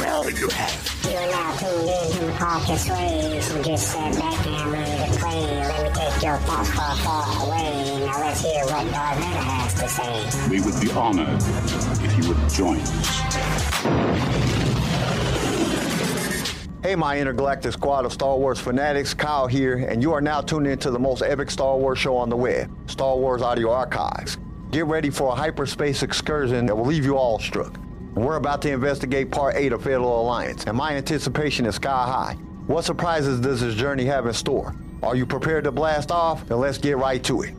Well, you have. You are now tuned in to Hawkins Waves. You just sat back and ready to play. Let me take your thoughts far, far away. Now let's hear what Darth Vader has to say. We would be honored if you would join us. Hey, my intergalactic squad of Star Wars fanatics, Kyle here, and you are now tuned into the most epic Star Wars show on the web, Star Wars Audio Archives. Get ready for a hyperspace excursion that will leave you all struck. We're about to investigate Part 8 of Fatal Alliance, and my anticipation is sky high. What surprises does this journey have in store? Are you prepared to blast off? Then let's get right to it.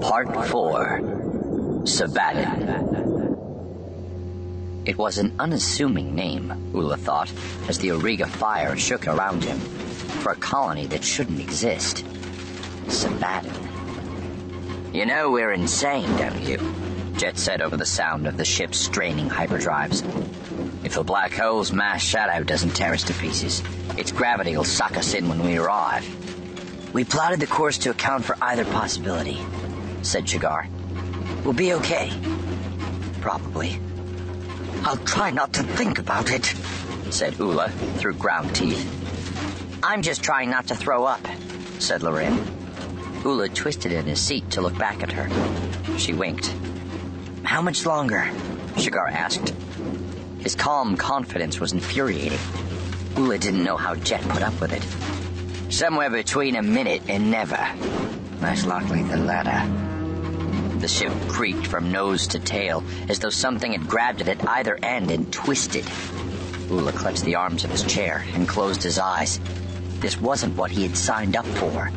Part 4 Sebaddon. It was an unassuming name, Ula thought, as the Auriga fire shook around him, for a colony that shouldn't exist. Sebaddon. You know we're insane, don't you? Jet said over the sound of the ship's straining hyperdrives. If the black hole's mass shadow doesn't tear us to pieces, its gravity will suck us in when we arrive. We plotted the course to account for either possibility, said Shigar. We'll be okay. Probably. I'll try not to think about it, said Ula through ground teeth. I'm just trying not to throw up, said Lorraine. Ula twisted in his seat to look back at her. She winked. How much longer? Shigar asked. His calm confidence was infuriating. Ula didn't know how Jet put up with it. Somewhere between a minute and never. Most likely the latter. Eh? The ship creaked from nose to tail, as though something had grabbed it at either end and twisted. Ula clutched the arms of his chair and closed his eyes. This wasn't what he had signed up for.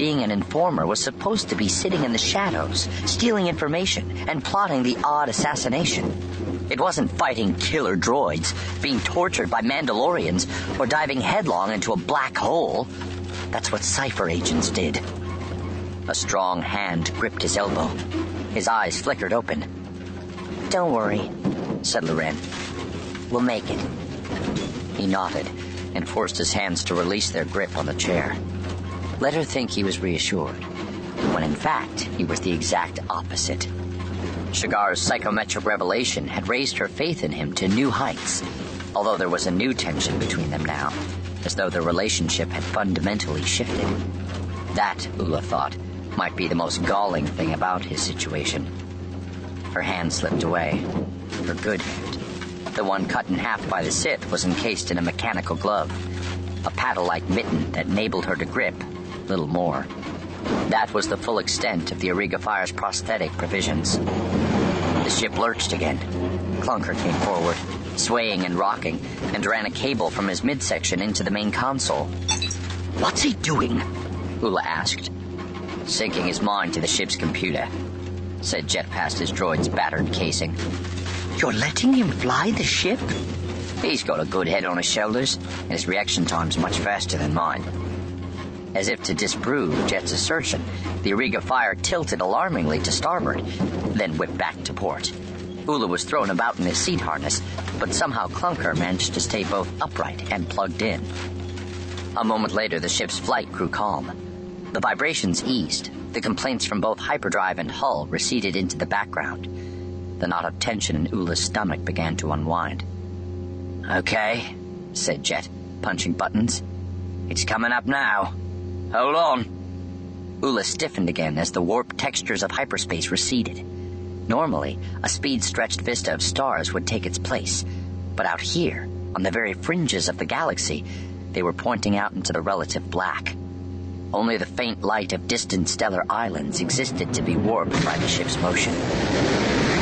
Being an informer was supposed to be sitting in the shadows, stealing information, and plotting the odd assassination. It wasn't fighting killer droids, being tortured by Mandalorians, or diving headlong into a black hole. That's what Cipher agents did. A strong hand gripped his elbow. His eyes flickered open. Don't worry, said Larin. We'll make it. He nodded and forced his hands to release their grip on the chair. Let her think he was reassured, when in fact he was the exact opposite. Shigar's psychometric revelation had raised her faith in him to new heights, although there was a new tension between them now, as though their relationship had fundamentally shifted. That, Ula thought, might be the most galling thing about his situation. Her hand slipped away. Her good hand. The one cut in half by the Sith was encased in a mechanical glove, a paddle-like mitten that enabled her to grip, little more. That was the full extent of the Auriga Fire's prosthetic provisions. The ship lurched again. Clunker came forward, swaying and rocking, and ran a cable from his midsection into the main console. What's he doing? Ula asked, sinking his mind to the ship's computer. Said Jet past his droid's battered casing. You're letting him fly the ship? He's got a good head on his shoulders, and his reaction time's much faster than mine. As if to disprove Jet's assertion, the Auriga Fire tilted alarmingly to starboard, then whipped back to port. Ula was thrown about in his seat harness, but somehow Clunker managed to stay both upright and plugged in. A moment later, the ship's flight grew calm. The vibrations eased. The complaints from both hyperdrive and hull receded into the background. The knot of tension in Ula's stomach began to unwind. Okay, said Jet, punching buttons. It's coming up now. Hold on. Ula stiffened again as the warped textures of hyperspace receded. Normally, a speed stretched vista of stars would take its place, but out here, on the very fringes of the galaxy, they were pointing out into the relative black. Only the faint light of distant stellar islands existed to be warped by the ship's motion.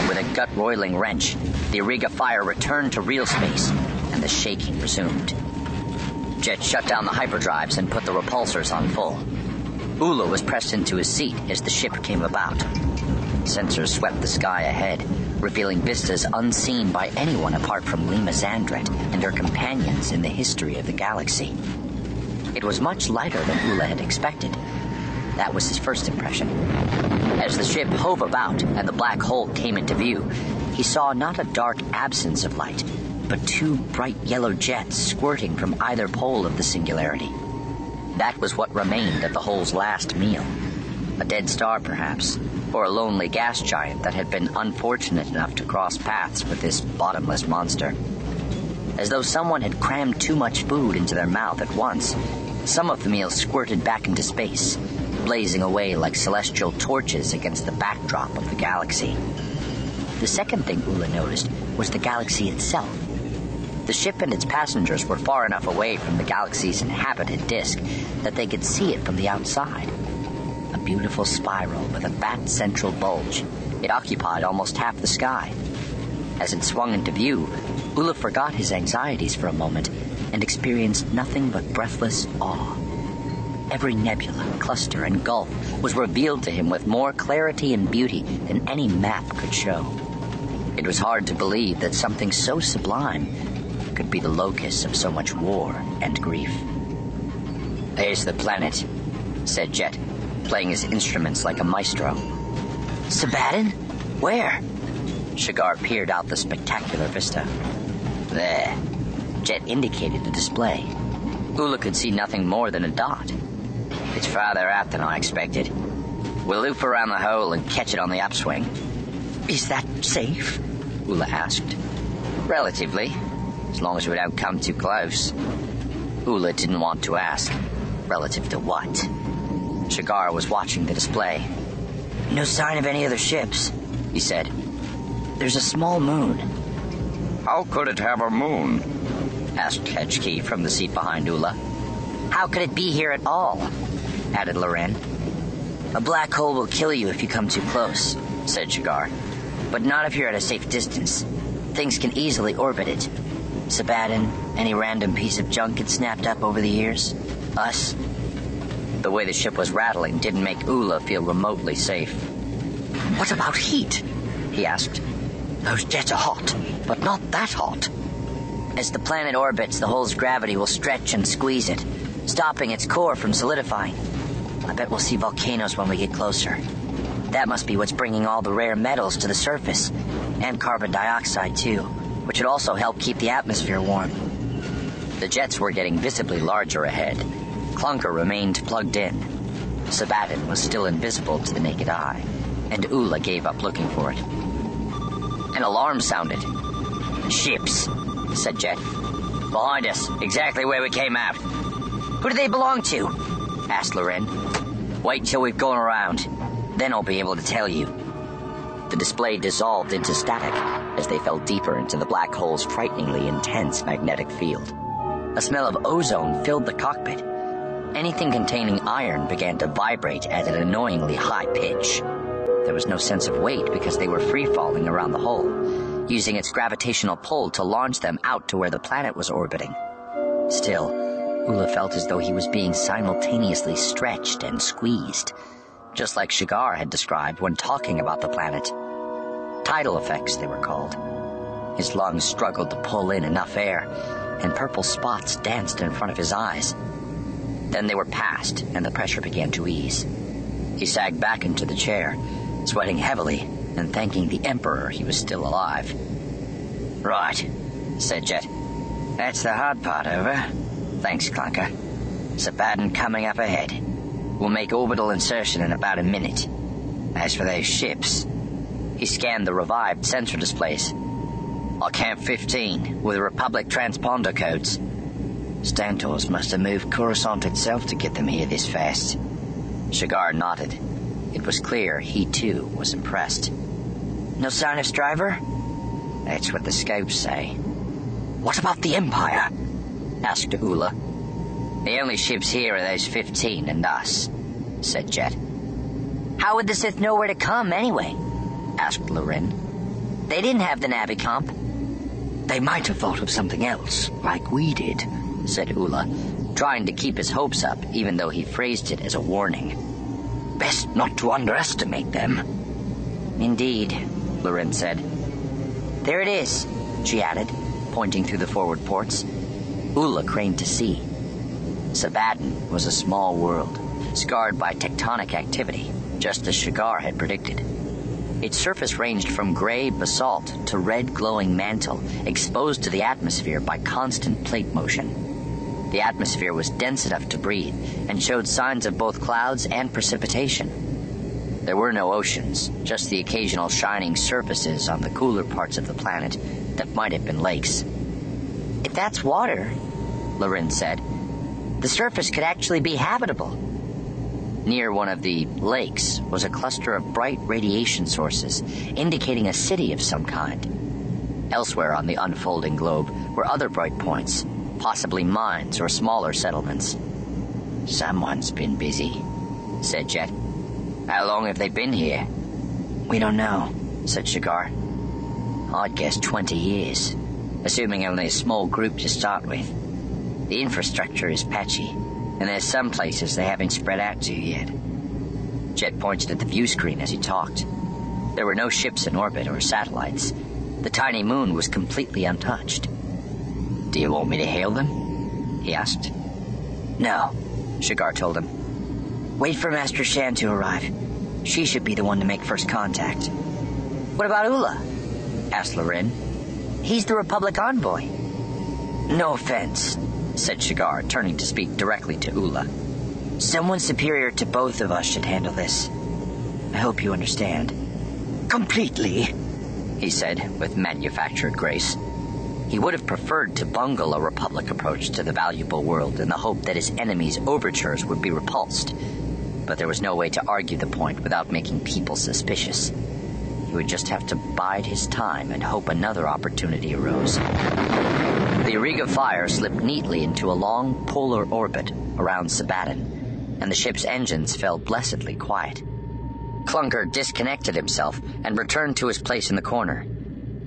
With a gut roiling wrench, the Auriga fire returned to real space, and the shaking resumed. Jet shut down the hyperdrives and put the repulsors on full. Ula was pressed into his seat as the ship came about. Sensors swept the sky ahead, revealing vistas unseen by anyone apart from Lima Xandret and her companions in the history of the galaxy. It was much lighter than Ula had expected. That was his first impression. As the ship hove about and the black hole came into view, he saw not a dark absence of light, but two bright yellow jets squirting from either pole of the singularity. That was what remained of the hole's last meal. A dead star, perhaps, or a lonely gas giant that had been unfortunate enough to cross paths with this bottomless monster. As though someone had crammed too much food into their mouth at once, some of the meal squirted back into space, blazing away like celestial torches against the backdrop of the galaxy. The second thing Ula noticed was the galaxy itself. The ship and its passengers were far enough away from the galaxy's inhabited disk that they could see it from the outside. A beautiful spiral with a fat central bulge. It occupied almost half the sky. As it swung into view, Ula forgot his anxieties for a moment and experienced nothing but breathless awe. Every nebula, cluster, and gulf was revealed to him with more clarity and beauty than any map could show. It was hard to believe that something so sublime could be the locus of so much war and grief. There's the planet, said Jet, playing his instruments like a maestro. Sebaddon? Where? Shigar peered out the spectacular vista. There. Jet indicated the display. Ula could see nothing more than a dot. It's farther out than I expected. We'll loop around the hole and catch it on the upswing. Is that safe? Ula asked. Relatively, as long as we don't come too close. Ula didn't want to ask. Relative to what? Shigar was watching the display. No sign of any other ships, he said. There's a small moon. How could it have a moon? asked Hetchkee from the seat behind Ula. How could it be here at all? added Larin. A black hole will kill you if you come too close, said Shigar. But not if you're at a safe distance. Things can easily orbit it. Sebaddon, any random piece of junk it snapped up over the years? Us? The way the ship was rattling didn't make Ula feel remotely safe. What about heat? he asked. Those jets are hot, but not that hot. As the planet orbits, the hole's gravity will stretch and squeeze it, stopping its core from solidifying. I bet we'll see volcanoes when we get closer. That must be what's bringing all the rare metals to the surface, and carbon dioxide, too, which would also help keep the atmosphere warm. The jets were getting visibly larger ahead. Clunker remained plugged in. Sebaddon was still invisible to the naked eye, and Ula gave up looking for it. An alarm sounded. Ships, said Jet. Behind us, exactly where we came out. Who do they belong to? asked Larin. Wait till we've gone around. Then I'll be able to tell you. The display dissolved into static as they fell deeper into the black hole's frighteningly intense magnetic field. A smell of ozone filled the cockpit. Anything containing iron began to vibrate at an annoyingly high pitch. There was no sense of weight because they were free falling around the hole, using its gravitational pull to launch them out to where the planet was orbiting. Still, Ula felt as though he was being simultaneously stretched and squeezed, just like Shigar had described when talking about the planet. Tidal effects, they were called. His lungs struggled to pull in enough air, and purple spots danced in front of his eyes. Then they were past, and the pressure began to ease. He sagged back into the chair, sweating heavily and thanking the Emperor he was still alive. Right, said Jet. That's the hard part over. Thanks, Clunker. Sebaddon coming up ahead. We'll make orbital insertion in about a minute. As for those ships, he scanned the revived sensor displays. I Camp 15 with Republic transponder codes. Stantorrs must have moved Coruscant itself to get them here this fast. Shigar nodded. It was clear he too was impressed. No sign of Stryver? That's what the scopes say. What about the Empire? asked Ula. The only ships here are those 15 and us, said Jet. How would the Sith know where to come anyway? asked Larin. They didn't have the Navicomp. They might have thought of something else, like we did, said Ula, trying to keep his hopes up even though he phrased it as a warning. Best not to underestimate them. Indeed, Larin said. There it is, she added, pointing through the forward ports. Ula craned to see. Sebaddon was a small world, scarred by tectonic activity, just as Shigar had predicted. Its surface ranged from gray basalt to red glowing mantle, exposed to the atmosphere by constant plate motion. The atmosphere was dense enough to breathe and showed signs of both clouds and precipitation. There were no oceans, just the occasional shining surfaces on the cooler parts of the planet that might have been lakes. If that's water, Larin said, the surface could actually be habitable. Near one of the lakes was a cluster of bright radiation sources, indicating a city of some kind. Elsewhere on the unfolding globe were other bright points, possibly mines or smaller settlements. Someone's been busy, said Jet. How long have they been here? We don't know, said Shigar. I'd guess 20 years, assuming only a small group to start with. The infrastructure is patchy, and there's some places they haven't spread out to yet. Jet pointed at the view screen as he talked. There were no ships in orbit or satellites. The tiny moon was completely untouched. Do you want me to hail them? He asked. No, Shigar told him. Wait for Master Shan to arrive. She should be the one to make first contact. What about Ula? asked Larin. He's the Republic envoy. No offense, said Shigar, turning to speak directly to Ula. Someone superior to both of us should handle this. I hope you understand. Completely, he said with manufactured grace. He would have preferred to bungle a Republic approach to the valuable world in the hope that his enemies' overtures would be repulsed. But there was no way to argue the point without making people suspicious. He would just have to bide his time and hope another opportunity arose. The Auriga Fire slipped neatly into a long polar orbit around Sebaddon, and the ship's engines fell blessedly quiet. Clunker disconnected himself and returned to his place in the corner.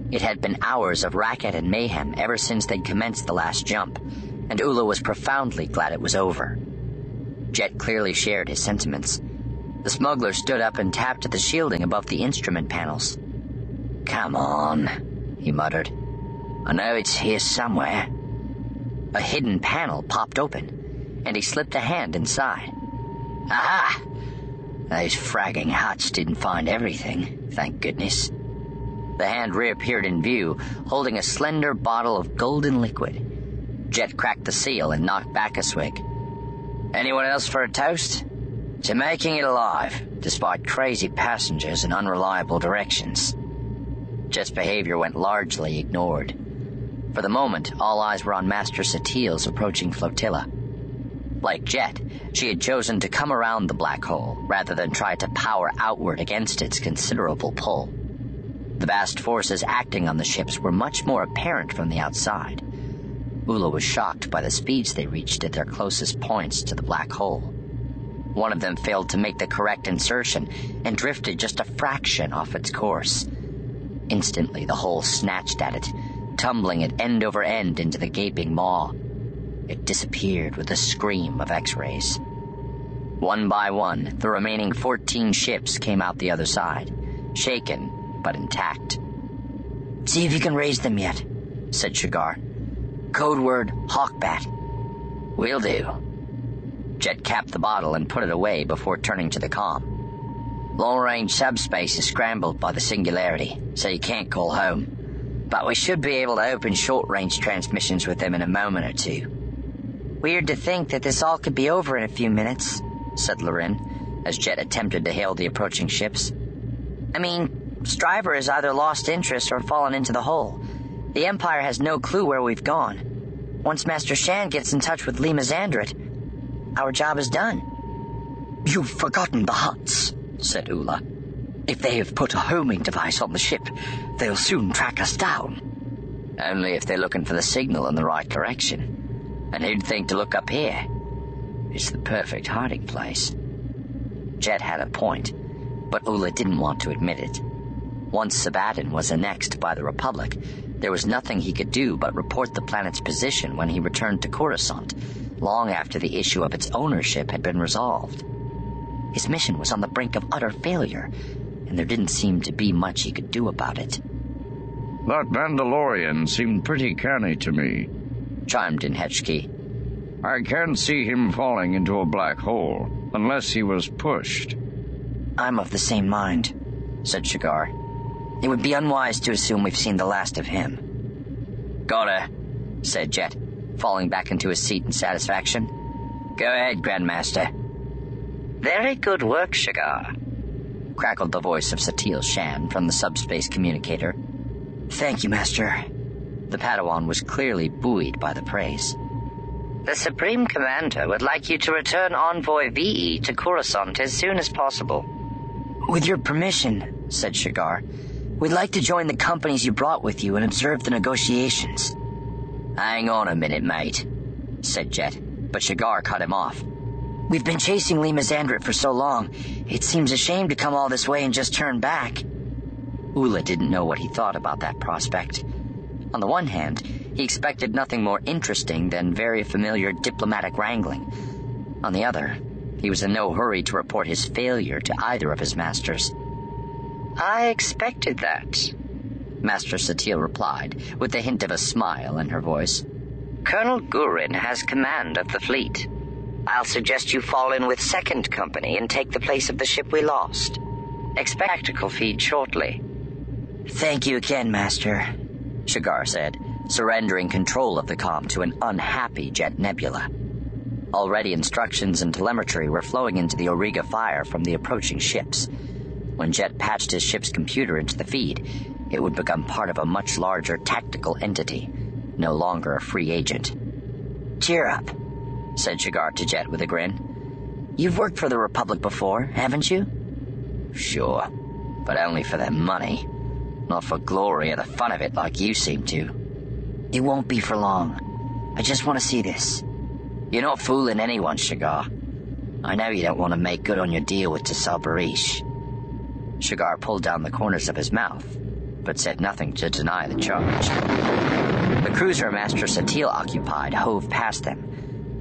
It had been hours of racket and mayhem ever since they'd commenced the last jump, and Ula was profoundly glad it was over. Jet clearly shared his sentiments. The smuggler stood up and tapped at the shielding above the instrument panels. Come on, he muttered. I know it's here somewhere. A hidden panel popped open, and he slipped a hand inside. Aha! Those fragging Hutts didn't find everything, thank goodness. The hand reappeared in view, holding a slender bottle of golden liquid. Jet cracked the seal and knocked back a swig. Anyone else for a toast? To making it alive, despite crazy passengers and unreliable directions. Jet's behavior went largely ignored. For the moment, all eyes were on Master Satele's approaching flotilla. Like Jet, she had chosen to come around the black hole rather than try to power outward against its considerable pull. The vast forces acting on the ships were much more apparent from the outside. Ula was shocked by the speeds they reached at their closest points to the black hole. One of them failed to make the correct insertion and drifted just a fraction off its course. Instantly, the hole snatched at it, tumbling it end over end into the gaping maw. It disappeared with a scream of X rays. One by one, the remaining 14 ships came out the other side, shaken but intact. See if you can raise them yet, said Shigar. Code word Hawkbat. Will do. Jet capped the bottle and put it away before turning to the com. Long range subspace is scrambled by the singularity, so you can't call home. But we should be able to open short range transmissions with them in a moment or two. Weird to think that this all could be over in a few minutes, said Larin, as Jet attempted to hail the approaching ships. I mean, Stryver has either lost interest or fallen into the hole. The Empire has no clue where we've gone. Once Master Shan gets in touch with Lima Xandret, our job is done. You've forgotten the Hutts, said Ula. If they have put a homing device on the ship, they'll soon track us down. Only if they're looking for the signal in the right direction. And who'd think to look up here? It's the perfect hiding place. Jet had a point, but Ula didn't want to admit it. Once Sebaddon was annexed by the Republic, there was nothing he could do but report the planet's position when he returned to Coruscant, long after the issue of its ownership had been resolved. His mission was on the brink of utter failure, and there didn't seem to be much he could do about it. That Mandalorian seemed pretty canny to me, chimed in Hetchkee. I can't see him falling into a black hole unless he was pushed. I'm of the same mind, said Shigar. It would be unwise to assume we've seen the last of him. Gotta, said Jet, falling back into his seat in satisfaction. Go ahead, Grandmaster. Very good work, Shigar. Crackled the voice of Satele Shan from the subspace communicator. Thank you, Master. The Padawan was clearly buoyed by the praise. The Supreme Commander would like you to return Envoy Vii to Coruscant as soon as possible. With your permission, said Shigar, we'd like to join the companies you brought with you and observe the negotiations. Hang on a minute, mate, said Jet, but Shigar cut him off. We've been chasing Lima Xandret for so long, it seems a shame to come all this way and just turn back. Ula didn't know what he thought about that prospect. On the one hand, he expected nothing more interesting than very familiar diplomatic wrangling. On the other, he was in no hurry to report his failure to either of his masters. I expected that, Master Satele replied, with a hint of a smile in her voice. Colonel Gurin has command of the fleet. I'll suggest you fall in with Second Company and take the place of the ship we lost. Expect tactical feed shortly. Thank you again, Master, Shigar said, surrendering control of the com to an unhappy Jet Nebula. Already instructions and telemetry were flowing into the Auriga Fire from the approaching ships. When Jet patched his ship's computer into the feed, it would become part of a much larger tactical entity, no longer a free agent. Cheer up, said Shigar to Jet with a grin. You've worked for the Republic before, haven't you? Sure, but only for their money. Not for glory or the fun of it like you seem to. It won't be for long. I just want to see this. You're not fooling anyone, Shigar. I know you don't want to make good on your deal with Tassaa Bareesh. Shigar pulled down the corners of his mouth, but said nothing to deny the charge. The cruiser Master Satele occupied hove past them,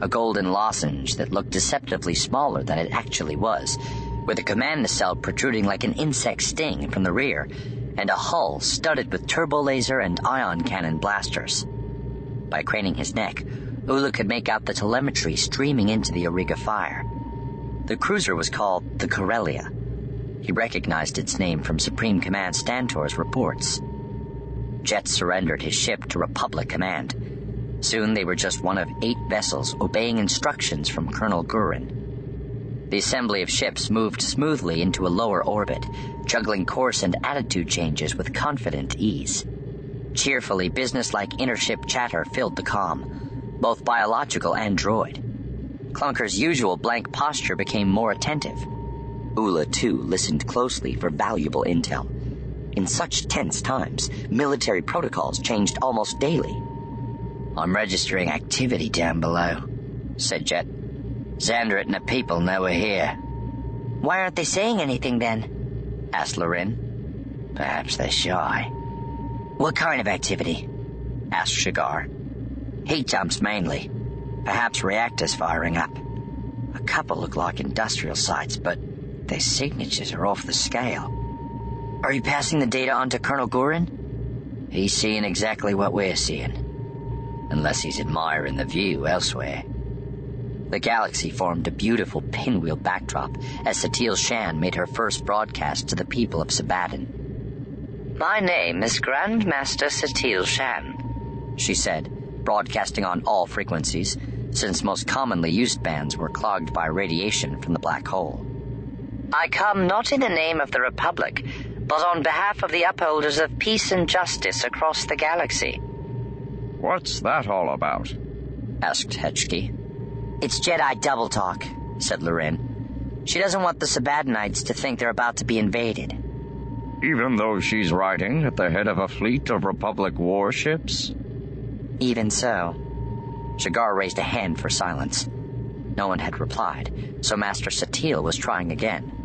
a golden lozenge that looked deceptively smaller than it actually was, with a command nacelle protruding like an insect sting from the rear, and a hull studded with turbo laser and ion cannon blasters. By craning his neck, Ula could make out the telemetry streaming into the Auriga fire. The cruiser was called the Corellia. He recognized its name from Supreme Command Stantor's reports. Jet surrendered his ship to Republic Command. Soon they were just one of eight vessels obeying instructions from Colonel Gurin. The assembly of ships moved smoothly into a lower orbit, juggling course and attitude changes with confident ease. Cheerfully businesslike intership chatter filled the com, both biological and droid. Clunker's usual blank posture became more attentive. Ula, too, listened closely for valuable intel. In such tense times, military protocols changed almost daily. I'm registering activity down below, said Jet. Xandret and the people know we're here. Why aren't they saying anything then? asked Larin. Perhaps they're shy. What kind of activity? asked Shigar. Heat dumps mainly. Perhaps reactors firing up. A couple look like industrial sites, but their signatures are off the scale. Are you passing the data on to Colonel Gurin? He's seeing exactly what we're seeing. Unless he's admiring the view elsewhere. The galaxy formed a beautiful pinwheel backdrop as Satele Shan made her first broadcast to the people of Sebaddon. My name is Grandmaster Satele Shan, she said, broadcasting on all frequencies, since most commonly used bands were clogged by radiation from the black hole. I come not in the name of the Republic, but on behalf of the upholders of peace and justice across the galaxy. What's that all about? asked Hetchkee. It's Jedi double talk, said Larin. She doesn't want the Sebaddonites to think they're about to be invaded. Even though she's riding at the head of a fleet of Republic warships? Even so. Shigar raised a hand for silence. No one had replied, so Master Satele was trying again.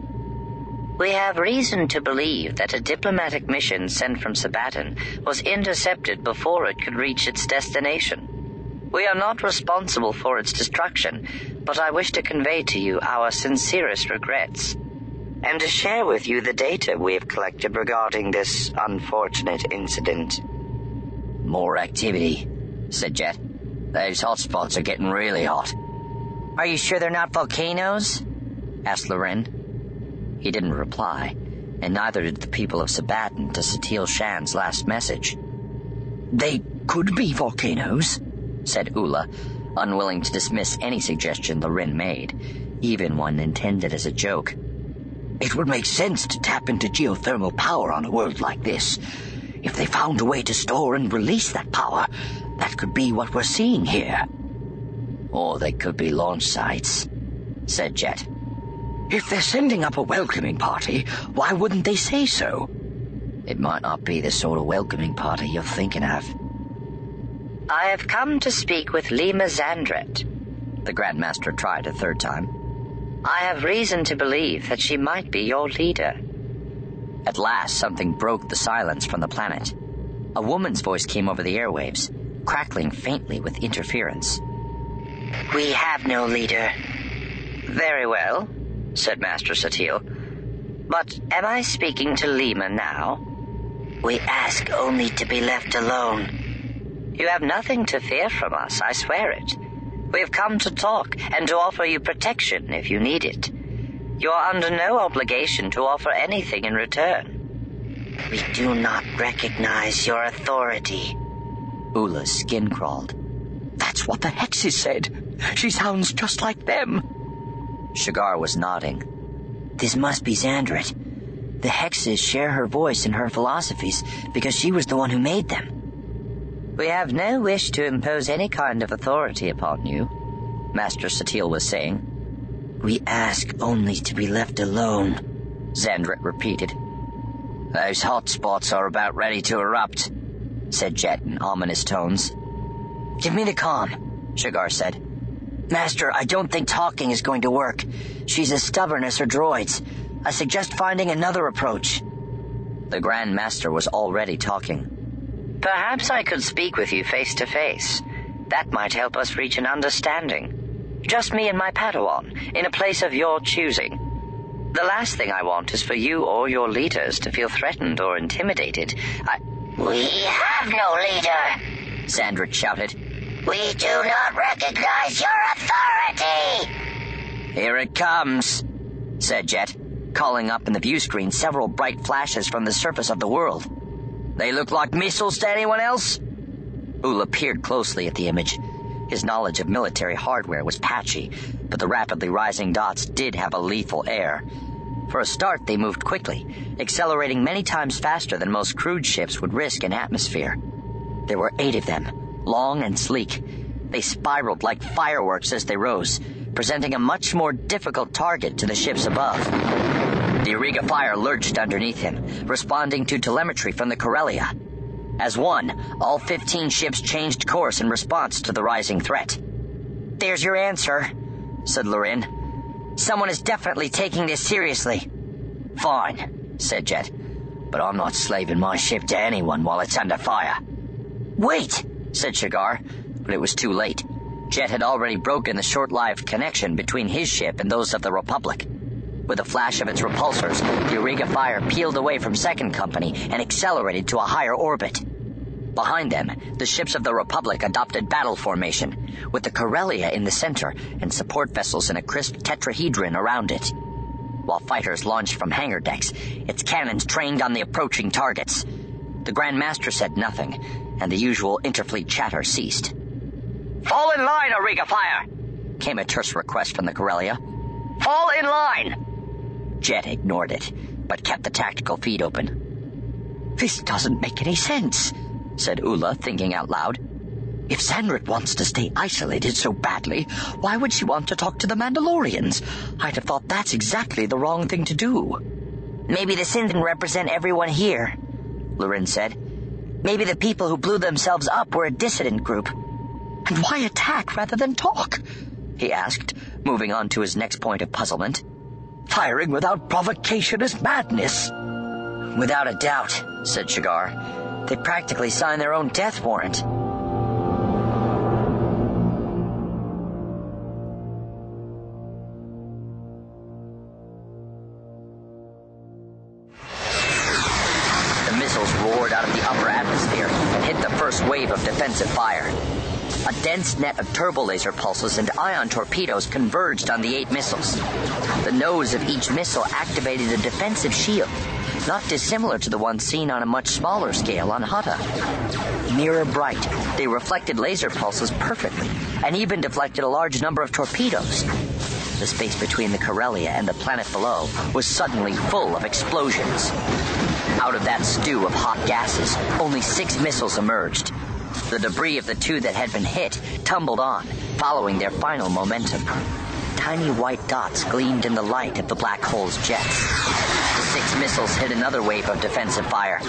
We have reason to believe that a diplomatic mission sent from Sebaddon was intercepted before it could reach its destination. We are not responsible for its destruction, but I wish to convey to you our sincerest regrets and to share with you the data we have collected regarding this unfortunate incident. More activity, said Jet. Those hotspots are getting really hot. Are you sure they're not volcanoes? asked Larin. He didn't reply, and neither did the people of Sebaddon to Satele Shan's last message. They could be volcanoes, said Ula, unwilling to dismiss any suggestion Larin made, even one intended as a joke. It would make sense to tap into geothermal power on a world like this. If they found a way to store and release that power, that could be what we're seeing here. Or they could be launch sites, said Jet. If they're sending up a welcoming party, why wouldn't they say so? It might not be the sort of welcoming party you're thinking of. I have come to speak with Lima Xandret. The Grandmaster tried a third time. I have reason to believe that she might be your leader. At last, something broke the silence from the planet. A woman's voice came over the airwaves, crackling faintly with interference. We have no leader. Very well, said Master Satele. But am I speaking to Lima now? We ask only to be left alone. You have nothing to fear from us, I swear it. We have come to talk and to offer you protection if you need it. You are under no obligation to offer anything in return. We do not recognize your authority. Ula's skin crawled. That's what the Hexes said. She sounds just like them. Shigar was nodding. This must be Xandret. The Hexes share her voice and her philosophies because she was the one who made them. We have no wish to impose any kind of authority upon you, Master Satele was saying. We ask only to be left alone, Xandret repeated. Those hot spots are about ready to erupt, said Jet in ominous tones. Give me the com, Shigar said. Master, I don't think talking is going to work. She's as stubborn as her droids. I suggest finding another approach. The Grand Master was already talking. Perhaps I could speak with you face to face. That might help us reach an understanding. Just me and my Padawan, in a place of your choosing. The last thing I want is for you or your leaders to feel threatened or intimidated. I... We have no leader, Xandret shouted. We do not recognize your authority! Here it comes, said Jet, calling up in the view screen several bright flashes from the surface of the world. They look like missiles to anyone else? Ula peered closely at the image. His knowledge of military hardware was patchy, but the rapidly rising dots did have a lethal air. For a start, they moved quickly, accelerating many times faster than most crewed ships would risk in atmosphere. There were eight of them, long and sleek. They spiraled like fireworks as they rose, presenting a much more difficult target to the ships above. The Auriga Fire lurched underneath him, responding to telemetry from the Corellia. As one, all 15 ships changed course in response to the rising threat. There's your answer, said Larin. Someone is definitely taking this seriously. Fine, said Jet. But I'm not slaving my ship to anyone while it's under fire. Wait, said Shigar, but it was too late. Jet had already broken the short-lived connection between his ship and those of the Republic. With a flash of its repulsors, the Auriga Fire peeled away from Second Company and accelerated to a higher orbit. Behind them, the ships of the Republic adopted battle formation, with the Corellia in the center and support vessels in a crisp tetrahedron around it. While fighters launched from hangar decks, its cannons trained on the approaching targets. The Grand Master said nothing, and the usual interfleet chatter ceased. Fall in line, Auriga Fire! came a terse request from the Corellia. Fall in line! Jet ignored it, but kept the tactical feed open. This doesn't make any sense, said Ula, thinking out loud. If Xandret wants to stay isolated so badly, why would she want to talk to the Mandalorians? I'd have thought that's exactly the wrong thing to do. Maybe the Synthen represent everyone here, Larin said. Maybe the people who blew themselves up were a dissident group. And why attack rather than talk? he asked, moving on to his next point of puzzlement. Firing without provocation is madness. Without a doubt, said Shigar. They practically signed their own death warrant. Defensive fire. A dense net of turbo laser pulses and ion torpedoes converged on the eight missiles. The nose of each missile activated a defensive shield, not dissimilar to the one seen on a much smaller scale on Hutta. Mirror bright, they reflected laser pulses perfectly and even deflected a large number of torpedoes. The space between the Corellia and the planet below was suddenly full of explosions. Out of that stew of hot gases, only six missiles emerged. The debris of the two that had been hit tumbled on, following their final momentum. Tiny white dots gleamed in the light of the black hole's jets. The six missiles hit another wave of defensive fire.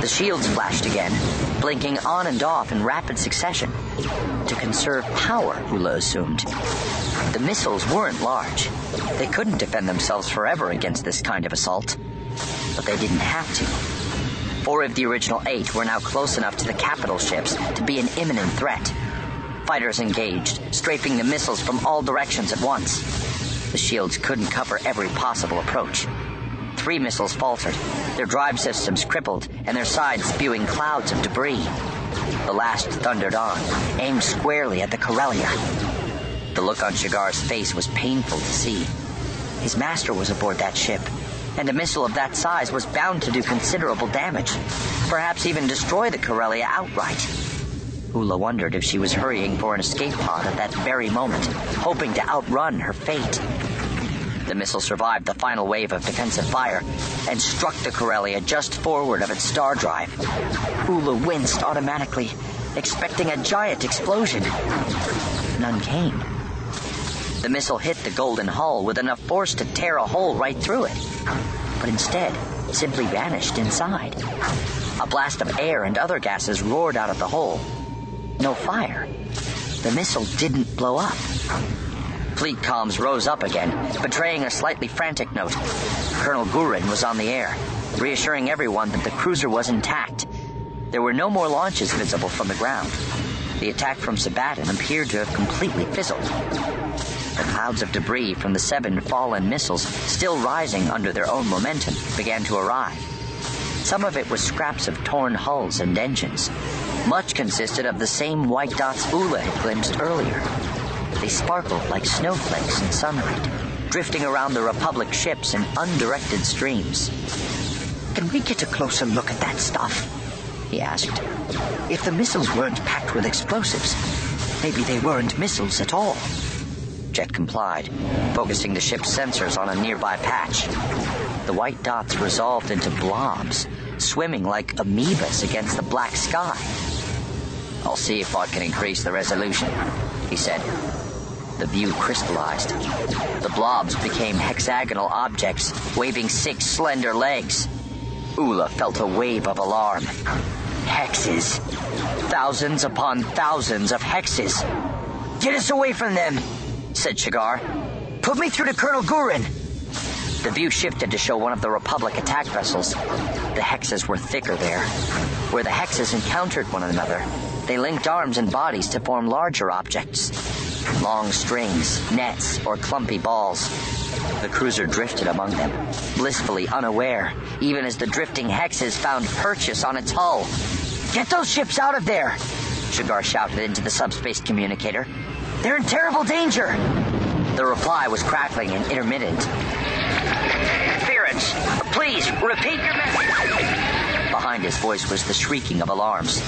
The shields flashed again, blinking on and off in rapid succession. To conserve power, Ula assumed. The missiles weren't large. They couldn't defend themselves forever against this kind of assault. But they didn't have to. Four of the original eight were now close enough to the capital ships to be an imminent threat. Fighters engaged, strafing the missiles from all directions at once. The shields couldn't cover every possible approach. Three missiles faltered, their drive systems crippled, and their sides spewing clouds of debris. The last thundered on, aimed squarely at the Corellia. The look on Shigar's face was painful to see. His master was aboard that ship, and a missile of that size was bound to do considerable damage, perhaps even destroy the Corellia outright. Ula wondered if she was hurrying for an escape pod at that very moment, hoping to outrun her fate. The missile survived the final wave of defensive fire and struck the Corellia just forward of its star drive. Ula winced automatically, expecting a giant explosion. None came. The missile hit the golden hull with enough force to tear a hole right through it, but instead simply vanished inside. A blast of air and other gases roared out of the hole. No fire. The missile didn't blow up. Fleet comms rose up again, betraying a slightly frantic note. Colonel Gurin was on the air, reassuring everyone that the cruiser was intact. There were no more launches visible from the ground. The attack from Sebaddon appeared to have completely fizzled. The clouds of debris from the seven fallen missiles, still rising under their own momentum, began to arrive. Some of it was scraps of torn hulls and engines. Much consisted of the same white dots Ula had glimpsed earlier. They sparkled like snowflakes in sunlight, drifting around the Republic ships in undirected streams. Can we get a closer look at that stuff? He asked. If the missiles weren't packed with explosives, maybe they weren't missiles at all. Jet complied, focusing the ship's sensors on a nearby patch. The white dots resolved into blobs, swimming like amoebas against the black sky. I'll see if I can increase the resolution, he said. The view crystallized. The blobs became hexagonal objects, waving six slender legs. Ula felt a wave of alarm. Hexes. Thousands upon thousands of hexes. Get us away from them, said Shigar. Put me through to Colonel Gurin. The view shifted to show one of the Republic attack vessels. The hexes were thicker there. Where the hexes encountered one another, they linked arms and bodies to form larger objects. Long strings, nets, or clumpy balls. The cruiser drifted among them, blissfully unaware, even as the drifting hexes found purchase on its hull. Get those ships out of there! Shigar shouted into the subspace communicator. They're in terrible danger! The reply was crackling and intermittent. Interference! Please, repeat your message! Behind his voice was the shrieking of alarms.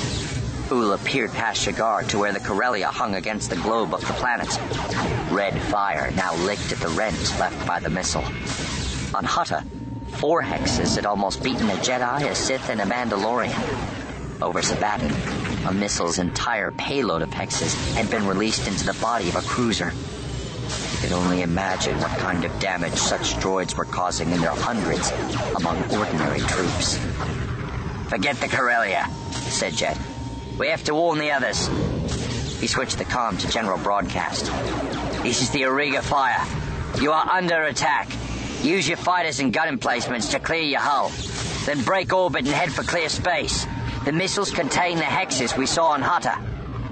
Ula peered past Shigar to where the Corellia hung against the globe of the planet. Red fire now licked at the rent left by the missile. On Hutta, four hexes had almost beaten a Jedi, a Sith, and a Mandalorian. Over Sebaddon, a missile's entire payload of hexes had been released into the body of a cruiser. You could only imagine what kind of damage such droids were causing in their hundreds among ordinary troops. Forget the Corellia, said Jet. We have to warn the others. He switched the comm to general broadcast. This is the Auriga Fire. You are under attack. Use your fighters and gun emplacements to clear your hull. Then break orbit and head for clear space. The missiles contain the hexes we saw on Hutta.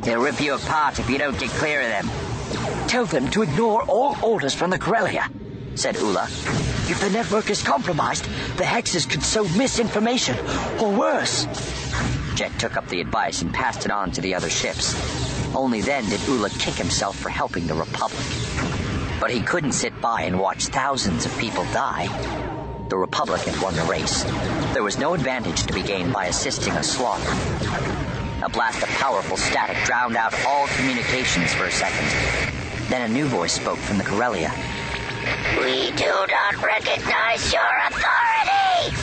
They'll rip you apart if you don't get clear of them. Tell them to ignore all orders from the Corellia, said Ula. If the network is compromised, the hexes could sow misinformation, or worse. Jet took up the advice and passed it on to the other ships. Only then did Ula kick himself for helping the Republic. But he couldn't sit by and watch thousands of people die. The Republic had won the race. There was no advantage to be gained by assisting a slaughter. A blast of powerful static drowned out all communications for a second. Then a new voice spoke from the Corellia. We do not recognize your authority!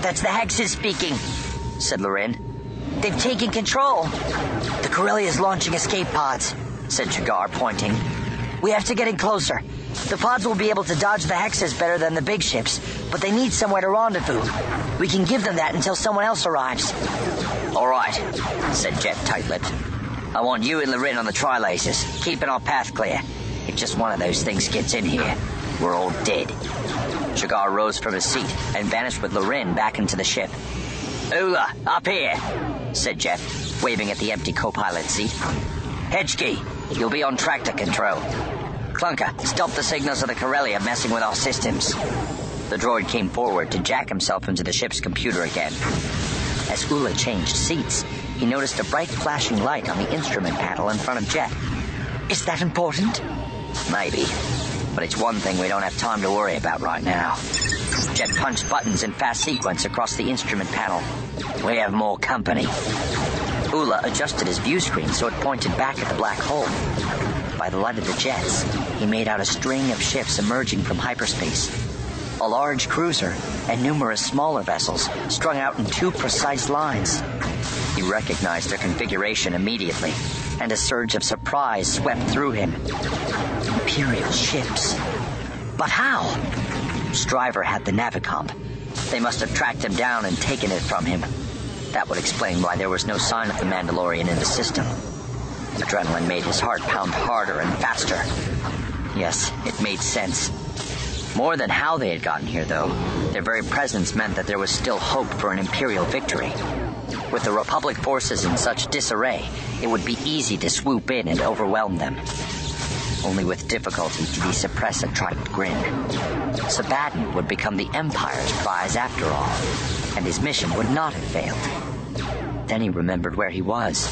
That's the Hexes speaking, said Larin. They've taken control. The Corellia is launching escape pods, said Shigar, pointing. We have to get in closer. The pods will be able to dodge the Hexes better than the big ships, but they need somewhere to rendezvous. We can give them that until someone else arrives. All right, said Jet tight-lipped. I want you and Larin on the trilasers, keeping our path clear. If just one of those things gets in here, we're all dead. Shigar rose from his seat and vanished with Larin back into the ship. Ula, up here, said Jet, waving at the empty co-pilot seat. Hetchkee, you'll be on tractor control. Clunker, stop the signals of the Corellia messing with our systems. The droid came forward to jack himself into the ship's computer again. As Ula changed seats, he noticed a bright flashing light on the instrument panel in front of Jet. Is that important? Maybe. But it's one thing we don't have time to worry about right now. Jet punched buttons in fast sequence across the instrument panel. We have more company. Ula adjusted his view screen so it pointed back at the black hole. By the light of the jets, he made out a string of ships emerging from hyperspace. A large cruiser and numerous smaller vessels strung out in two precise lines. He recognized their configuration immediately, and a surge of surprise swept through him. Imperial ships. But how? Stryver had the Navicomp. They must have tracked him down and taken it from him. That would explain why there was no sign of the Mandalorian in the system. Adrenaline made his heart pound harder and faster. Yes, it made sense. More than how they had gotten here, though, their very presence meant that there was still hope for an Imperial victory. With the Republic forces in such disarray, it would be easy to swoop in and overwhelm them. Only with difficulty did he suppress a trident grin. Sebaddon would become the Empire's prize after all, and his mission would not have failed. Then he remembered where he was,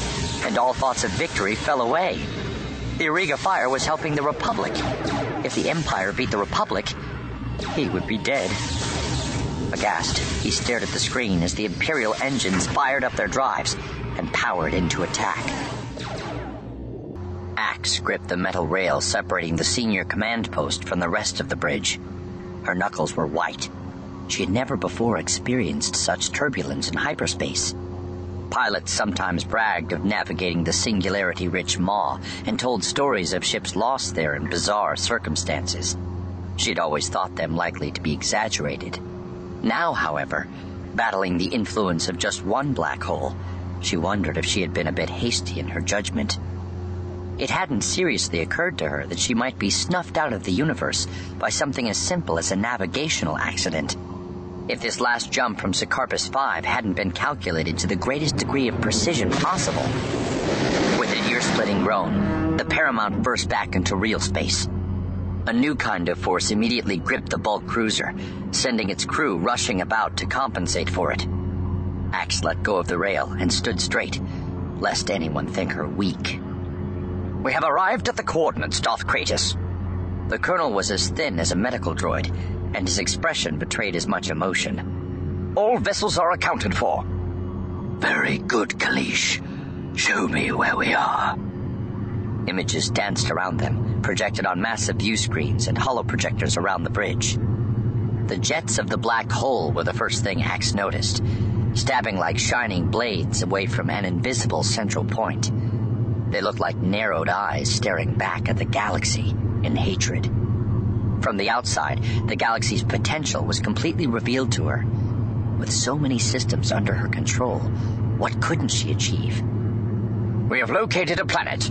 and all thoughts of victory fell away. The Auriga Fire was helping the Republic. If the Empire beat the Republic, he would be dead. Aghast, he stared at the screen as the Imperial engines fired up their drives and powered into attack. Ax gripped the metal rail separating the senior command post from the rest of the bridge. Her knuckles were white. She had never before experienced such turbulence in hyperspace. Pilots sometimes bragged of navigating the singularity rich maw and told stories of ships lost there in bizarre circumstances. She'd always thought them likely to be exaggerated. Now, however, battling the influence of just one black hole, she wondered if she had been a bit hasty in her judgment. It hadn't seriously occurred to her that she might be snuffed out of the universe by something as simple as a navigational accident. If this last jump from Sakarpus 5 hadn't been calculated to the greatest degree of precision possible. With an ear-splitting groan, the Paramount burst back into real space. A new kind of force immediately gripped the bulk cruiser, sending its crew rushing about to compensate for it. Ax let go of the rail and stood straight, lest anyone think her weak. We have arrived at the coordinates, Darth Chratis. The colonel was as thin as a medical droid, and his expression betrayed as much emotion. All vessels are accounted for. Very good, Kalish. Show me where we are. Images danced around them, projected on massive view screens and hollow projectors around the bridge. The jets of the black hole were the first thing Ax noticed, stabbing like shining blades away from an invisible central point. They looked like narrowed eyes staring back at the galaxy in hatred. From the outside, the galaxy's potential was completely revealed to her. With so many systems under her control, what couldn't she achieve? We have located a planet,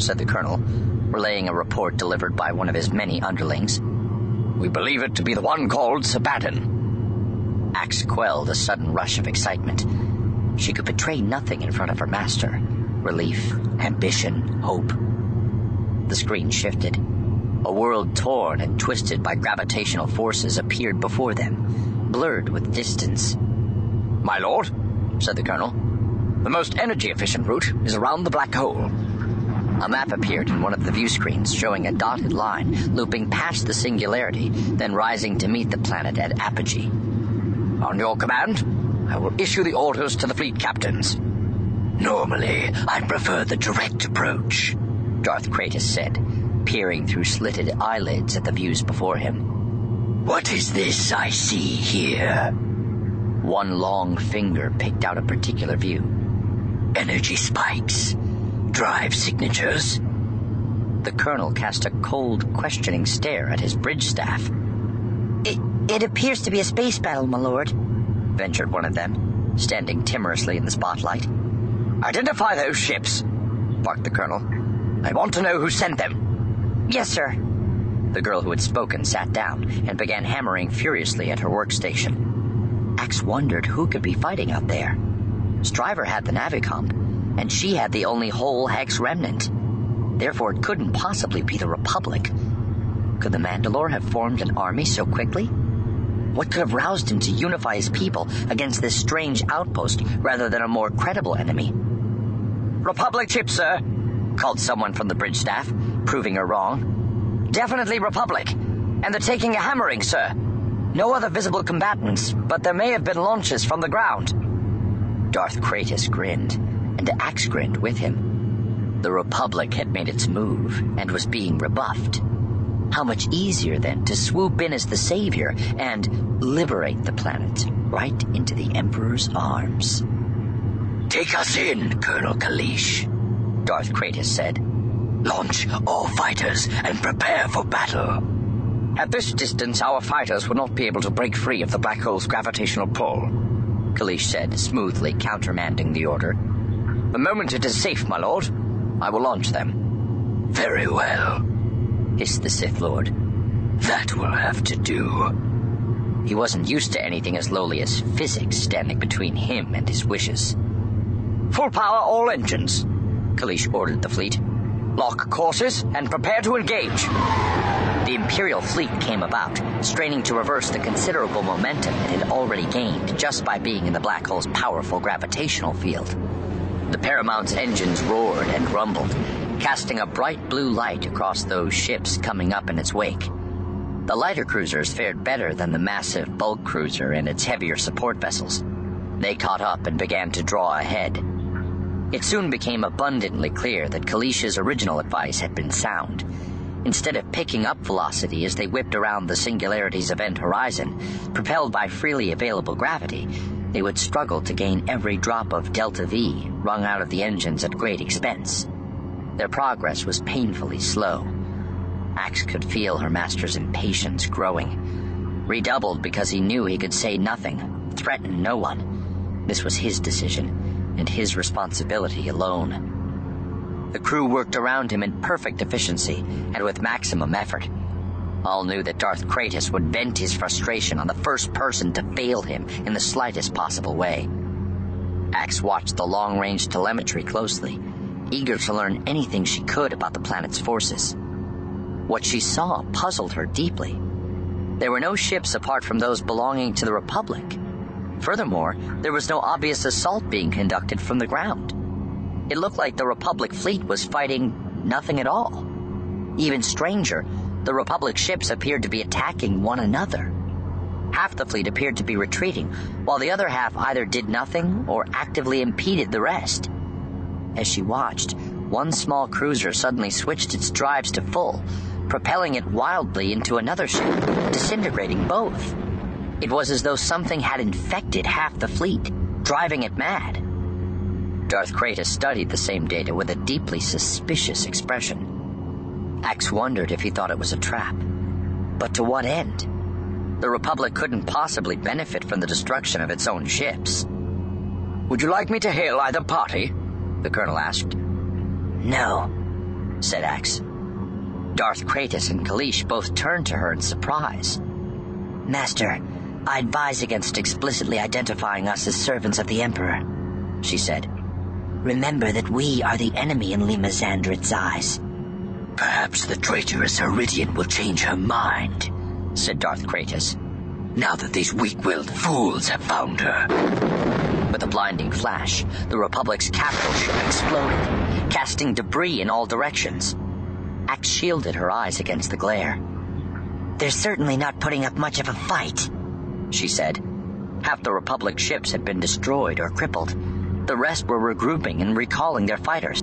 said the colonel, relaying a report delivered by one of his many underlings. We believe it to be the one called Sebaddon. Ax quelled a sudden rush of excitement. She could betray nothing in front of her master relief, ambition, hope. The screen shifted. A world torn and twisted by gravitational forces appeared before them, blurred with distance. My lord, said the colonel, the most energy efficient route is around the black hole. A map appeared in one of the view screens showing a dotted line looping past the singularity, then rising to meet the planet at apogee. On your command, I will issue the orders to the fleet captains. Normally, I prefer the direct approach, Darth Chratis said, peering through slitted eyelids at the views before him. What is this I see here? One long finger picked out a particular view. Energy spikes. Drive signatures. The colonel cast a cold, questioning stare at his bridge staff. It, it appears to be a space battle, my lord, ventured one of them, standing timorously in the spotlight. Identify those ships, barked the colonel. I want to know who sent them. Yes, sir. The girl who had spoken sat down and began hammering furiously at her workstation. Ax wondered who could be fighting out there. Stryver had the Navicomp, and she had the only whole Hex remnant. Therefore, it couldn't possibly be the Republic. Could the Mandalore have formed an army so quickly? What could have roused him to unify his people against this strange outpost rather than a more credible enemy? Republic ship, sir, called someone from the bridge staff, proving her wrong. Definitely Republic. And they're taking a hammering, sir. No other visible combatants, but there may have been launches from the ground. Darth Chratis grinned, and Ax grinned with him. The Republic had made its move and was being rebuffed. How much easier, then, to swoop in as the savior and liberate the planet right into the Emperor's arms. Take us in, Colonel Kalish, Darth Chratis said. Launch all fighters and prepare for battle. At this distance, our fighters will not be able to break free of the black hole's gravitational pull, Kalish said, smoothly countermanding the order. The moment it is safe, my lord, I will launch them. Very well, hissed the Sith Lord. That will have to do. He wasn't used to anything as lowly as physics standing between him and his wishes. Full power all engines, Kalish ordered the fleet. Lock courses and prepare to engage. The Imperial fleet came about, straining to reverse the considerable momentum it had already gained just by being in the black hole's powerful gravitational field. The Paramount's engines roared and rumbled, casting a bright blue light across those ships coming up in its wake. The lighter cruisers fared better than the massive bulk cruiser and its heavier support vessels. They caught up and began to draw ahead, it soon became abundantly clear that Kalisha's original advice had been sound. Instead of picking up velocity as they whipped around the Singularity's event horizon, propelled by freely available gravity, they would struggle to gain every drop of delta V wrung out of the engines at great expense. Their progress was painfully slow. Ax could feel her master's impatience growing, redoubled because he knew he could say nothing, threaten no one. This was his decision and his responsibility alone. The crew worked around him in perfect efficiency and with maximum effort. All knew that Darth Chratis would vent his frustration on the first person to fail him in the slightest possible way. Ax watched the long range telemetry closely, eager to learn anything she could about the planet's forces. What she saw puzzled her deeply. There were no ships apart from those belonging to the Republic. Furthermore, there was no obvious assault being conducted from the ground. It looked like the Republic fleet was fighting nothing at all. Even stranger, the Republic ships appeared to be attacking one another. Half the fleet appeared to be retreating, while the other half either did nothing or actively impeded the rest. As she watched, one small cruiser suddenly switched its drives to full, propelling it wildly into another ship, disintegrating both. It was as though something had infected half the fleet, driving it mad. Darth Chratis studied the same data with a deeply suspicious expression. Ax wondered if he thought it was a trap. But to what end? The Republic couldn't possibly benefit from the destruction of its own ships. Would you like me to hail either party? The colonel asked. No, said Ax. Darth Chratis and Kalish both turned to her in surprise. Master, I advise against explicitly identifying us as servants of the Emperor, she said. Remember that we are the enemy in Lema Xandret's eyes. Perhaps the traitorous Heridian will change her mind, said Darth Chratis. Now that these weak-willed fools have found her. With a blinding flash, the Republic's capital ship exploded, casting debris in all directions. Ax shielded her eyes against the glare. They're certainly not putting up much of a fight, she said. Half the Republic ships had been destroyed or crippled. The rest were regrouping and recalling their fighters.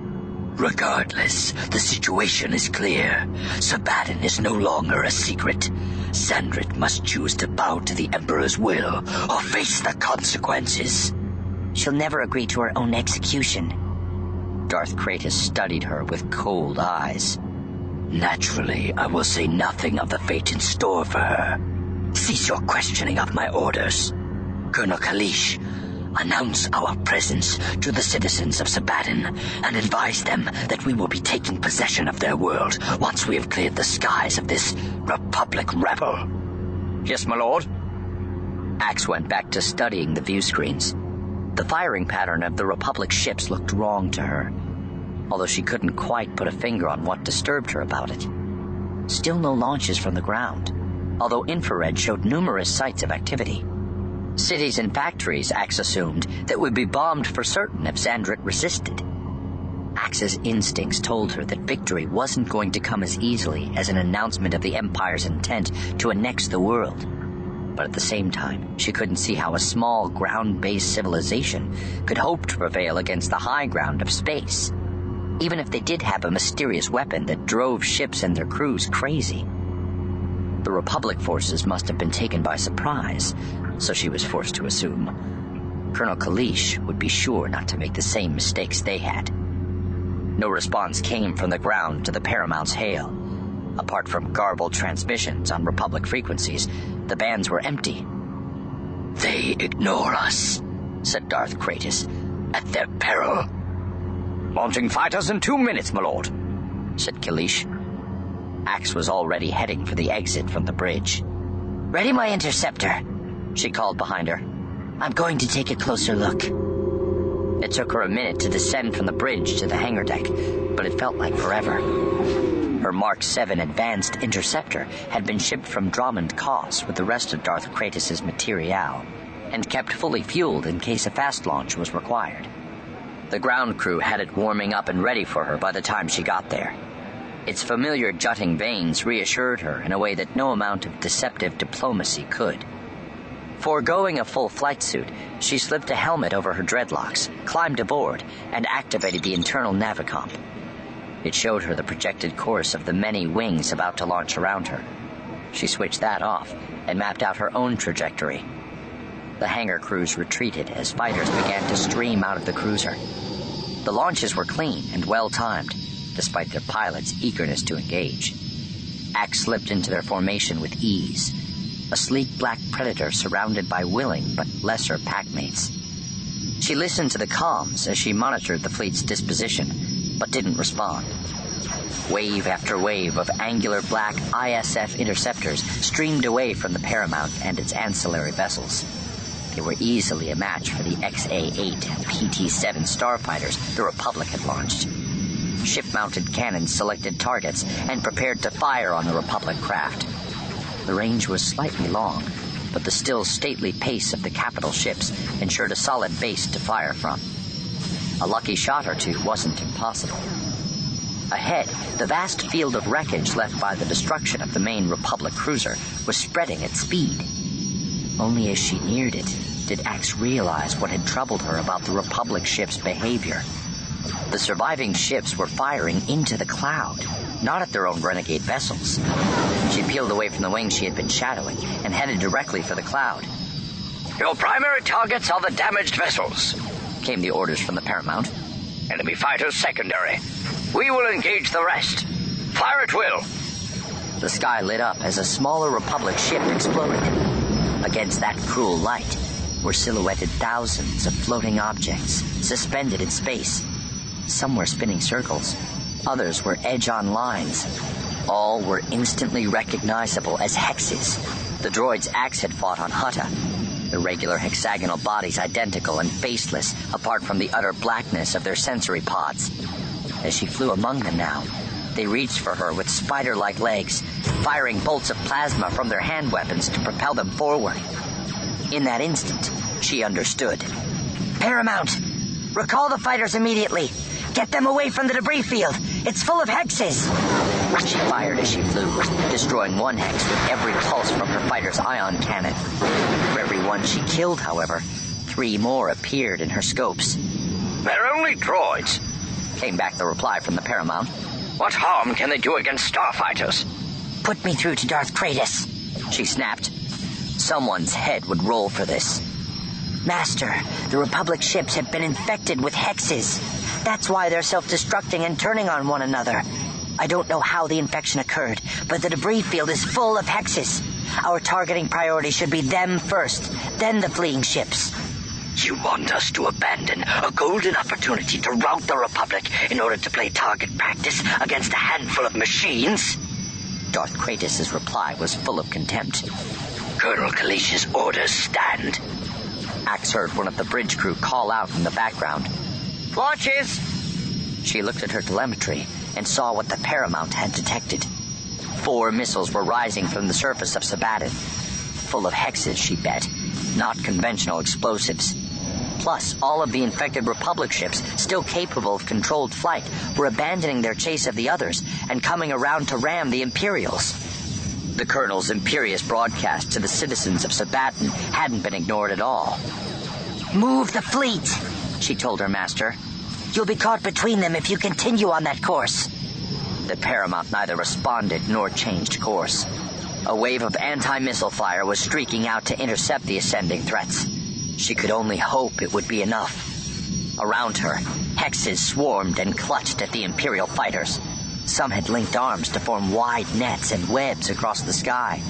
Regardless, the situation is clear. Sebaddon is no longer a secret. Xandret must choose to bow to the Emperor's will or face the consequences. She'll never agree to her own execution. Darth Chratis studied her with cold eyes. Naturally, I will say nothing of the fate in store for her. Cease your questioning of my orders. Colonel Kalish, announce our presence to the citizens of Sebaddon and advise them that we will be taking possession of their world once we have cleared the skies of this Republic rebel. Yes, my lord. Ax went back to studying the view screens. The firing pattern of the Republic ships looked wrong to her, although she couldn't quite put a finger on what disturbed her about it. Still no launches from the ground, although infrared showed numerous sites of activity. Cities and factories, Ax assumed, that would be bombed for certain if Xandret resisted. Ax's instincts told her that victory wasn't going to come as easily as an announcement of the Empire's intent to annex the world. But at the same time, she couldn't see how a small ground based civilization could hope to prevail against the high ground of space, even if they did have a mysterious weapon that drove ships and their crews crazy. The Republic forces must have been taken by surprise, so she was forced to assume. Colonel Kalish would be sure not to make the same mistakes they had. No response came from the ground to the Paramount's hail. Apart from garbled transmissions on Republic frequencies, the bands were empty. They ignore us, said Darth Chratis, at their peril. Launching fighters in two minutes, my lord, said Kalish. Ax was already heading for the exit from the bridge. Ready my interceptor, she called behind her. I'm going to take a closer look. It took her a minute to descend from the bridge to the hangar deck, but it felt like forever. Her Mark 7 Advanced Interceptor had been shipped from Dromund Kaas with the rest of Darth Chratis' material, and kept fully fueled in case a fast launch was required. The ground crew had it warming up and ready for her by the time she got there. Its familiar jutting vanes reassured her in a way that no amount of deceptive diplomacy could. Foregoing a full flight suit, she slipped a helmet over her dreadlocks, climbed aboard, and activated the internal navicomp. It showed her the projected course of the many wings about to launch around her. She switched that off and mapped out her own trajectory. The hangar crews retreated as fighters began to stream out of the cruiser. The launches were clean and well timed, despite their pilots' eagerness to engage. Ax slipped into their formation with ease, a sleek black predator surrounded by willing but lesser packmates. She listened to the comms as she monitored the fleet's disposition, but didn't respond. Wave after wave of angular black ISF interceptors streamed away from the Paramount and its ancillary vessels. They were easily a match for the XA 8 and PT 7 starfighters the Republic had launched. Ship mounted cannons selected targets and prepared to fire on the Republic craft. The range was slightly long, but the still stately pace of the capital ships ensured a solid base to fire from. A lucky shot or two wasn't impossible. Ahead, the vast field of wreckage left by the destruction of the main Republic cruiser was spreading at speed. Only as she neared it did Ax realize what had troubled her about the Republic ship's behavior. The surviving ships were firing into the cloud, not at their own renegade vessels. She peeled away from the wing she had been shadowing and headed directly for the cloud. Your primary targets are the damaged vessels, came the orders from the Paramount. Enemy fighters secondary. We will engage the rest. Fire at will. The sky lit up as a smaller Republic ship exploded. Against that cruel light were silhouetted thousands of floating objects suspended in space. Some were spinning circles, others were edge on lines. All were instantly recognizable as hexes. The droids Ax had fought on Hutta. Irregular hexagonal bodies identical and faceless, apart from the utter blackness of their sensory pods. As she flew among them now, they reached for her with spider like legs, firing bolts of plasma from their hand weapons to propel them forward. In that instant, she understood. Paramount! Recall the fighters immediately! Get them away from the debris field! It's full of hexes! She fired as she flew, destroying one hex with every pulse from her fighter's ion cannon. For every one she killed, however, three more appeared in her scopes. They're only droids. came back the reply from the Paramount. What harm can they do against starfighters? Put me through to Darth Chratis, she snapped. Someone's head would roll for this. Master, the Republic ships have been infected with hexes. That's why they're self-destructing and turning on one another. I don't know how the infection occurred, but the debris field is full of hexes. Our targeting priority should be them first, then the fleeing ships. You want us to abandon a golden opportunity to rout the Republic in order to play target practice against a handful of machines? Darth Chratis' reply was full of contempt. Colonel Kalish's orders stand. Ax heard one of the bridge crew call out in the background. Launches! She looked at her telemetry and saw what the Paramount had detected. Four missiles were rising from the surface of Sebaddon. Full of hexes, she bet, not conventional explosives. Plus, all of the infected Republic ships, still capable of controlled flight, were abandoning their chase of the others and coming around to ram the Imperials. The Colonel's imperious broadcast to the citizens of Sebaddon hadn't been ignored at all. Move the fleet, she told her master. You'll be caught between them if you continue on that course. The Paramount neither responded nor changed course. A wave of anti-missile fire was streaking out to intercept the ascending threats. She could only hope it would be enough. Around her, hexes swarmed and clutched at the Imperial fighters. Some had linked arms to form wide nets and webs across the sky.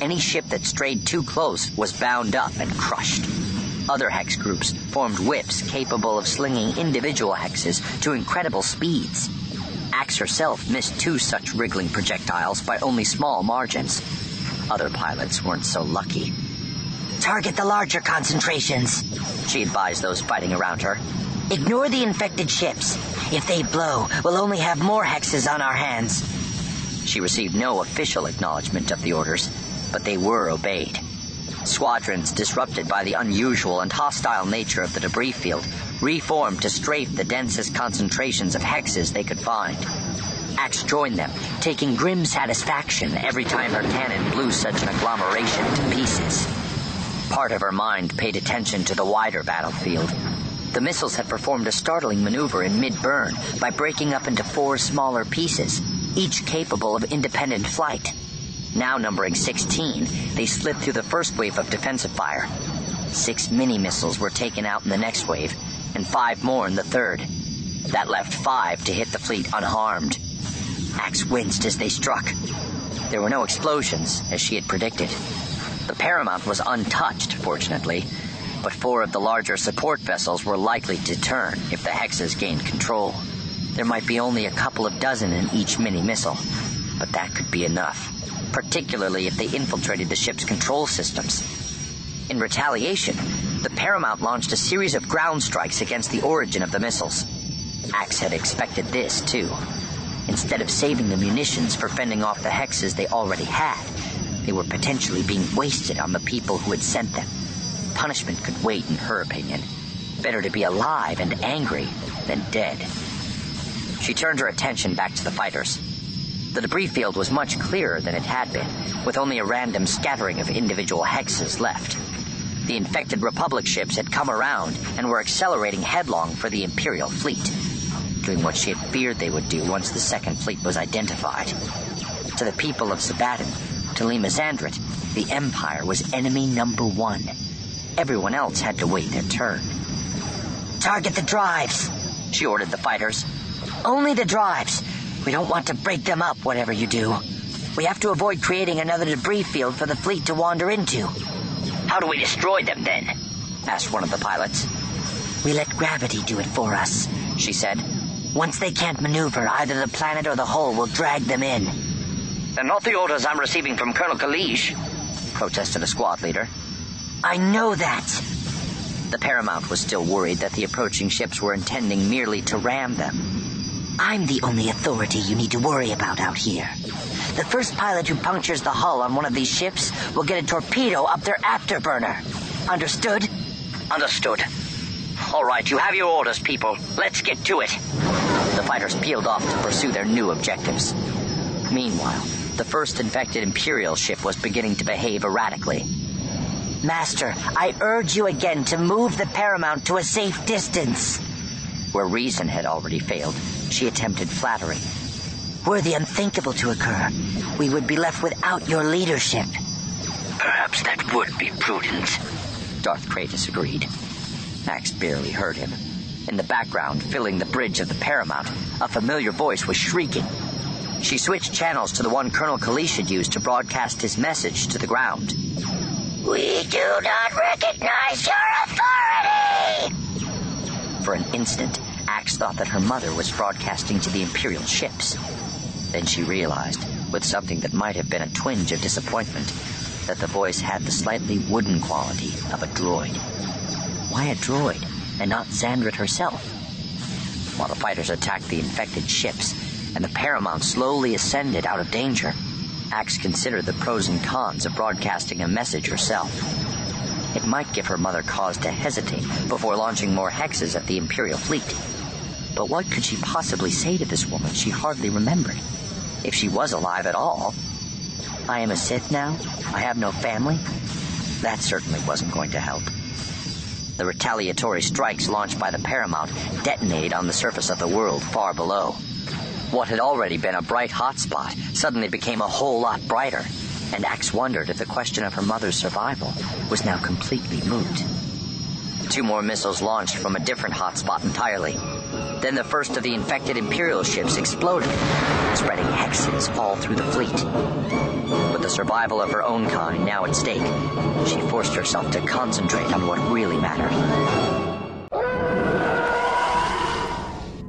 Any ship that strayed too close was bound up and crushed. Other hex groups formed whips capable of slinging individual hexes to incredible speeds. Ax herself missed two such wriggling projectiles by only small margins. Other pilots weren't so lucky. Target the larger concentrations, she advised those fighting around her. Ignore the infected ships. If they blow, we'll only have more hexes on our hands. She received no official acknowledgement of the orders, but they were obeyed. Squadrons disrupted by the unusual and hostile nature of the debris field reformed to strafe the densest concentrations of hexes they could find. Ax joined them, taking grim satisfaction every time her cannon blew such an agglomeration to pieces. Part of her mind paid attention to the wider battlefield. The missiles had performed a startling maneuver in mid-burn by breaking up into four smaller pieces, each capable of independent flight. Now numbering 16, they slid through the first wave of defensive fire. Six mini-missiles were taken out in the next wave, and five more in the third. That left five to hit the fleet unharmed. Ax winced as they struck. There were no explosions, as she had predicted. The Paramount was untouched, fortunately, but four of the larger support vessels were likely to turn if the Hexes gained control. There might be only a couple of dozen in each mini-missile, but that could be enough, particularly if they infiltrated the ship's control systems. In retaliation, the Paramount launched a series of ground strikes against the origin of the missiles. Ax had expected this, too. Instead of saving the munitions for fending off the hexes they already had, they were potentially being wasted on the people who had sent them. Punishment could wait, in her opinion. Better to be alive and angry than dead. She turned her attention back to the fighters. The debris field was much clearer than it had been, with only a random scattering of individual hexes left. The infected Republic ships had come around and were accelerating headlong for the Imperial fleet, doing what she had feared they would do once the Second Fleet was identified. To the people of Sebaddon, to Lema Xandret, the Empire was enemy number one. Everyone else had to wait their turn. Target the drives, she ordered the fighters. Only the drives. We don't want to break them up, whatever you do. We have to avoid creating another debris field for the fleet to wander into. How do we destroy them then? asked one of the pilots. We let gravity do it for us, she said. Once they can't maneuver, either the planet or the hull will drag them in. They're not the orders I'm receiving from Colonel Kalish, protested a squad leader. I know that. The Paramount was still worried that the approaching ships were intending merely to ram them. I'm the only authority you need to worry about out here. The first pilot who punctures the hull on one of these ships will get a torpedo up their afterburner. Understood? Understood. All right, you have your orders, people. Let's get to it. The fighters peeled off to pursue their new objectives. Meanwhile, the first infected Imperial ship was beginning to behave erratically. Master, I urge you again to move the Paramount to a safe distance. Where reason had already failed, she attempted flattery. Were the unthinkable to occur, we would be left without your leadership. Perhaps that would be prudent. Darth Chratis agreed. Max barely heard him. In the background, filling the bridge of the Paramount, a familiar voice was shrieking. She switched channels to the one Colonel Kalish had used to broadcast his message to the ground. We do not recognize your authority! For an instant, Ax thought that her mother was broadcasting to the Imperial ships. Then she realized, with something that might have been a twinge of disappointment, that the voice had the slightly wooden quality of a droid. Why a droid, and not Xandret herself? While the fighters attacked the infected ships, and the Paramount slowly ascended out of danger, Ax considered the pros and cons of broadcasting a message herself. It might give her mother cause to hesitate before launching more hexes at the Imperial fleet. But what could she possibly say to this woman she hardly remembered? If she was alive at all. I am a Sith now? I have no family? That certainly wasn't going to help. The retaliatory strikes launched by the Paramount detonated on the surface of the world far below. What had already been a bright hot spot suddenly became a whole lot brighter, and Ax wondered if the question of her mother's survival was now completely moot. Two more missiles launched from a different hotspot entirely. Then the first of the infected Imperial ships exploded, spreading hexes all through the fleet. With the survival of her own kind now at stake, she forced herself to concentrate on what really mattered.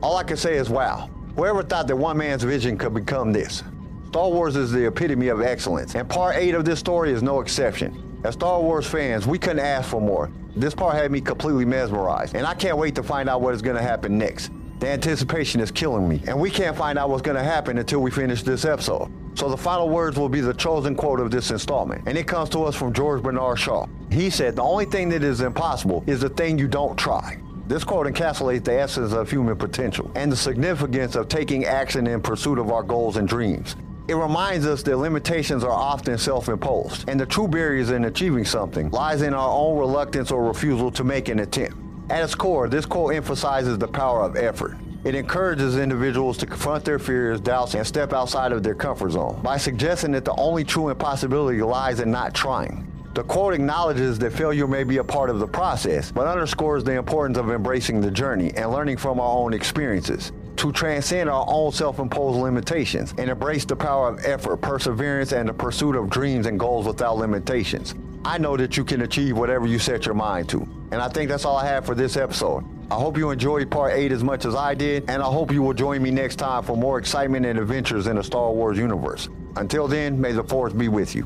All I can say is wow. Whoever thought that one man's vision could become this? Star Wars is the epitome of excellence, and part 8 of this story is no exception. As Star Wars fans, we couldn't ask for more. This part had me completely mesmerized, and I can't wait to find out what is going to happen next. The anticipation is killing me, and we can't find out what's going to happen until we finish this episode. So the final words will be the chosen quote of this installment, and it comes to us from George Bernard Shaw. He said, The only thing that is impossible is the thing you don't try. This quote encapsulates the essence of human potential and the significance of taking action in pursuit of our goals and dreams. It reminds us that limitations are often self-imposed, and the true barriers in achieving something lies in our own reluctance or refusal to make an attempt. At its core, this quote emphasizes the power of effort. It encourages individuals to confront their fears, doubts, and step outside of their comfort zone by suggesting that the only true impossibility lies in not trying. The quote acknowledges that failure may be a part of the process, but underscores the importance of embracing the journey and learning from our own experiences to transcend our own self-imposed limitations and embrace the power of effort, perseverance, and the pursuit of dreams and goals without limitations. I know that you can achieve whatever you set your mind to. And I think that's all I have for this episode. I hope you enjoyed part 8 as much as I did, and I hope you will join me next time for more excitement and adventures in the Star Wars universe. Until then, may the Force be with you.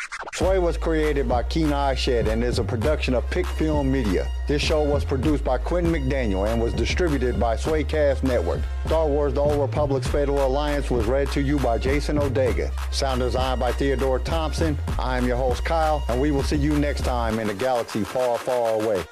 Sway was created by Keen Eye Shed and is a production of Pick Film Media. This show was produced by Quentin McDaniel and was distributed by SWAAcast Network. Star Wars The Old Republic's Fatal Alliance was read to you by Jason Odega. Sound designed by Theodore Thompson. I am your host Kyle, and we will see you next time in a galaxy far, far away.